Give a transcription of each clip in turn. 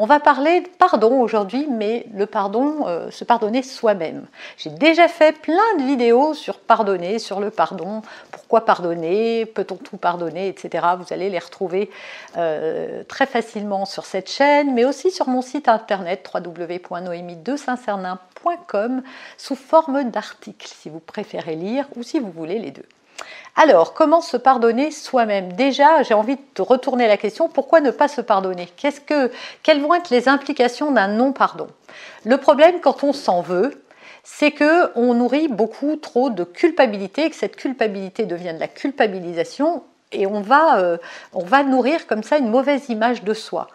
On va parler de pardon aujourd'hui, mais le pardon, euh, se pardonner soi-même. J'ai déjà fait plein de vidéos sur pardonner, sur le pardon, pourquoi pardonner, peut-on tout pardonner, etc. Vous allez les retrouver euh, très facilement sur cette chaîne, mais aussi sur mon site internet www.noémie-de-saint-cernin.com sous forme d'articles, si vous préférez lire ou si vous voulez les deux. Alors, comment se pardonner soi-même? Déjà, j'ai envie de retourner la question, pourquoi ne pas se pardonner? Que, Quelles vont être les implications d'un non-pardon? Le problème, quand on s'en veut, c'est que on nourrit beaucoup trop de culpabilité et que cette culpabilité devient de la culpabilisation et on va, euh, on va nourrir comme ça une mauvaise image de soi.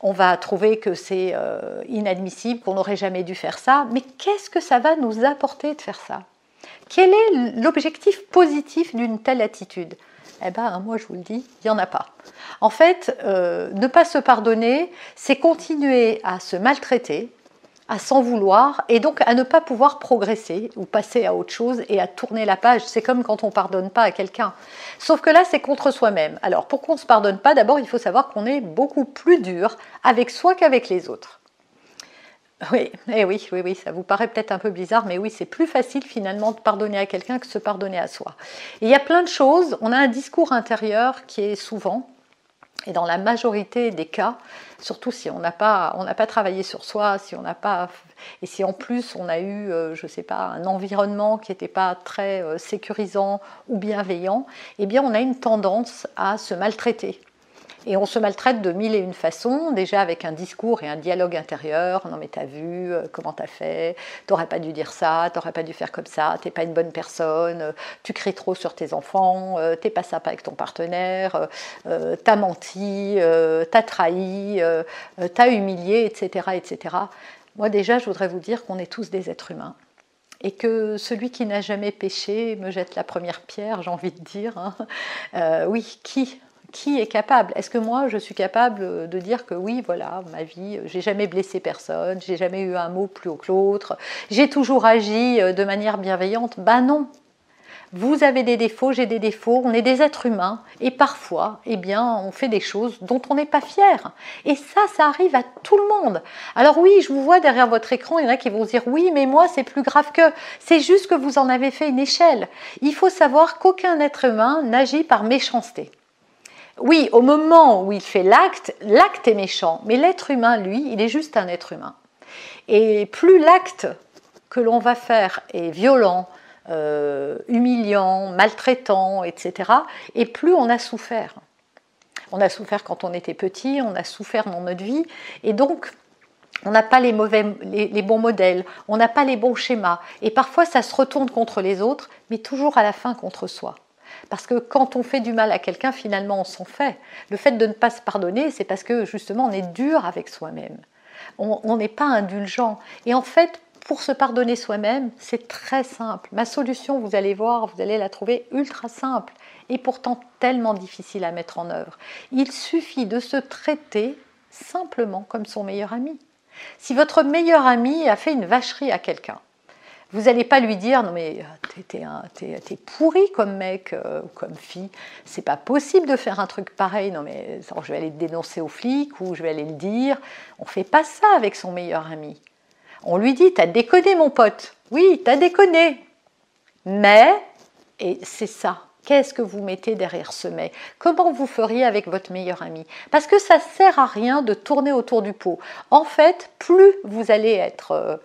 On va trouver que c'est euh, inadmissible, qu'on n'aurait jamais dû faire ça, mais qu'est-ce que ça va nous apporter de faire ça? Quel est l'objectif positif d'une telle attitude? Eh bien, moi, je vous le dis, il n'y en a pas. En fait, euh, ne pas se pardonner, c'est continuer à se maltraiter, à s'en vouloir et donc à ne pas pouvoir progresser ou passer à autre chose et à tourner la page. C'est comme quand on pardonne pas à quelqu'un. Sauf que là, c'est contre soi-même. Alors, pour qu'on ne se pardonne pas, d'abord, il faut savoir qu'on est beaucoup plus dur avec soi qu'avec les autres. Oui, eh oui, oui, oui, ça vous paraît peut-être un peu bizarre, mais oui, c'est plus facile finalement de pardonner à quelqu'un que de se pardonner à soi. il y a plein de choses, on a un discours intérieur qui est souvent, et dans la majorité des cas, surtout si on n'a pas, pas travaillé sur soi, si on n'a pas, et si en plus on a eu, euh, je ne sais pas, un environnement qui n'était pas très euh, sécurisant ou bienveillant, eh bien on a une tendance à se maltraiter et on se maltraite de mille et une façons, déjà avec un discours et un dialogue intérieur. Non mais t'as vu, euh, comment t'as fait, t'aurais pas dû dire ça, t'aurais pas dû faire comme ça, t'es pas une bonne personne, euh, tu cries trop sur tes enfants, euh, t'es pas sympa avec ton partenaire, t'as menti, t'as trahi, t'as humilié, etc., etc. Moi déjà, je voudrais vous dire qu'on est tous des êtres humains et que celui qui n'a jamais péché me jette la première pierre, j'ai envie de dire. Hein. oui, qui? Qui est capable? Est-ce que moi, je suis capable de dire que oui, voilà, ma vie, j'ai jamais blessé personne, j'ai jamais eu un mot plus haut que l'autre, j'ai toujours agi euh, de manière bienveillante? Ben non. Vous avez des défauts, j'ai des défauts, on est des êtres humains et parfois, eh bien, on fait des choses dont on n'est pas fier. Et ça, ça arrive à tout le monde. Alors oui, je vous vois derrière votre écran, il y en a qui vont dire oui, mais moi, c'est plus grave que. C'est juste que vous en avez fait une échelle. Il faut savoir qu'aucun être humain n'agit par méchanceté. Oui, au moment où il fait l'acte, l'acte est méchant, mais l'être humain, lui, il est juste un être humain. Et plus l'acte que l'on va faire est violent, euh, humiliant, maltraitant, etc., et plus on a souffert. On a souffert quand on était petit, on a souffert dans notre vie, et donc on n'a pas les, bons modèles, on n'a pas les bons schémas, et parfois ça se retourne contre les autres, mais toujours à la fin contre soi. Parce que quand on fait du mal à quelqu'un, finalement, on s'en fait. Le fait de ne pas se pardonner, c'est parce que justement, on est dur avec soi-même. On n'est pas indulgent. Et en fait, pour se pardonner soi-même, c'est très simple. Ma solution, vous allez voir, vous allez la trouver ultra simple et pourtant tellement difficile à mettre en œuvre. Il suffit de se traiter simplement comme son meilleur ami. Si votre meilleur ami a fait une vacherie à quelqu'un, vous n'allez pas lui dire non mais euh, t'es, pourri comme mec euh, ou comme fille. C'est pas possible de faire un truc pareil. Non mais je vais aller te dénoncer aux flics ou je vais aller le dire. On fait pas ça avec son meilleur ami. On lui dit t'as déconné mon pote. Oui t'as déconné. Mais et c'est ça. Qu'est-ce que vous mettez derrière ce mais? Comment vous feriez avec votre meilleur ami? Parce que ça sert à rien de tourner autour du pot. En fait, plus vous allez être euh,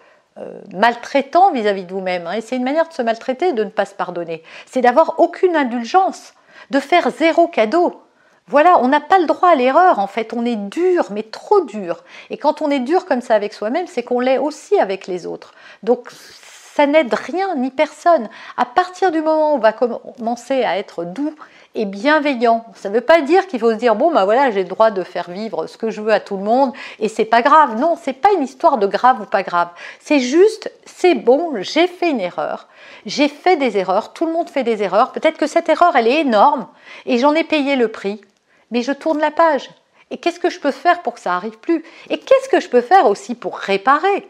maltraitant vis-à-vis de vous-même. Hein. Et c'est une manière de se maltraiter, de ne pas se pardonner. C'est d'avoir aucune indulgence, de faire zéro cadeau. Voilà, on n'a pas le droit à l'erreur en fait, on est dur, mais trop dur. Et quand on est dur comme ça avec soi-même, c'est qu'on l'est aussi avec les autres. Donc ça n'aide rien ni personne. À partir du moment où on va commencer à être doux et bienveillant, ça ne veut pas dire qu'il faut se dire bon ben voilà j'ai le droit de faire vivre ce que je veux à tout le monde et c'est pas grave. Non, c'est pas une histoire de grave ou pas grave. C'est juste c'est bon, j'ai fait une erreur. J'ai fait des erreurs, tout le monde fait des erreurs. Peut-être que cette erreur, elle est énorme et j'en ai payé le prix mais je tourne la page. Et qu'est-ce que je peux faire pour que ça arrive plus? Et qu'est-ce que je peux faire aussi pour réparer?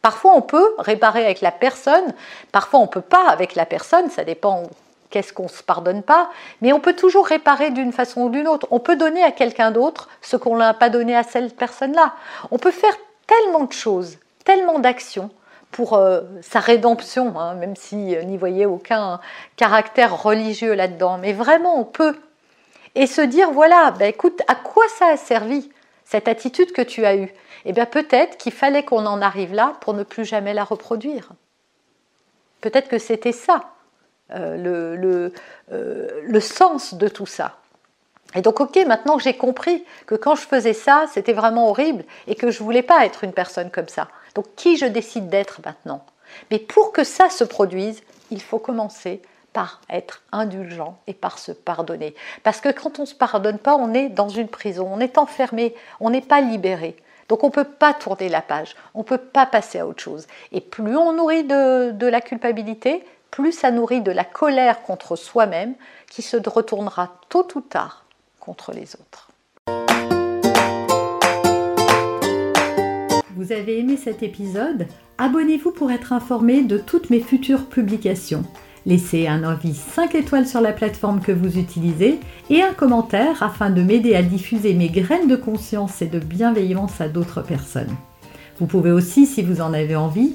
Parfois on peut réparer avec la personne, parfois on peut pas avec la personne, ça dépend qu'est-ce qu'on se pardonne pas, mais on peut toujours réparer d'une façon ou d'une autre. On peut donner à quelqu'un d'autre ce qu'on n'a pas donné à cette personne-là. On peut faire tellement de choses, tellement d'actions pour euh, sa rédemption, hein, même si euh, n'y voyez aucun caractère religieux là-dedans. Mais vraiment, on peut et se dire voilà, ben écoute, à quoi ça a servi cette attitude que tu as eue? Eh bien peut-être qu'il fallait qu'on en arrive là pour ne plus jamais la reproduire. Peut-être que c'était ça le, le, euh, le sens de tout ça. Et donc, ok, maintenant que j'ai compris que quand je faisais ça, c'était vraiment horrible et que je voulais pas être une personne comme ça. Donc, qui je décide d'être maintenant? Mais pour que ça se produise, il faut commencer par être indulgent et par se pardonner. Parce que quand on ne se pardonne pas, on est dans une prison, on est enfermé, on n'est pas libéré. Donc on ne peut pas tourner la page, on ne peut pas passer à autre chose. Et plus on nourrit de, de la culpabilité, plus ça nourrit de la colère contre soi-même qui se retournera tôt ou tard contre les autres. Vous avez aimé cet épisode? Abonnez-vous pour être informé de toutes mes futures publications. Laissez un avis 5 étoiles sur la plateforme que vous utilisez et un commentaire afin de m'aider à diffuser mes graines de conscience et de bienveillance à d'autres personnes. Vous pouvez aussi, si vous en avez envie,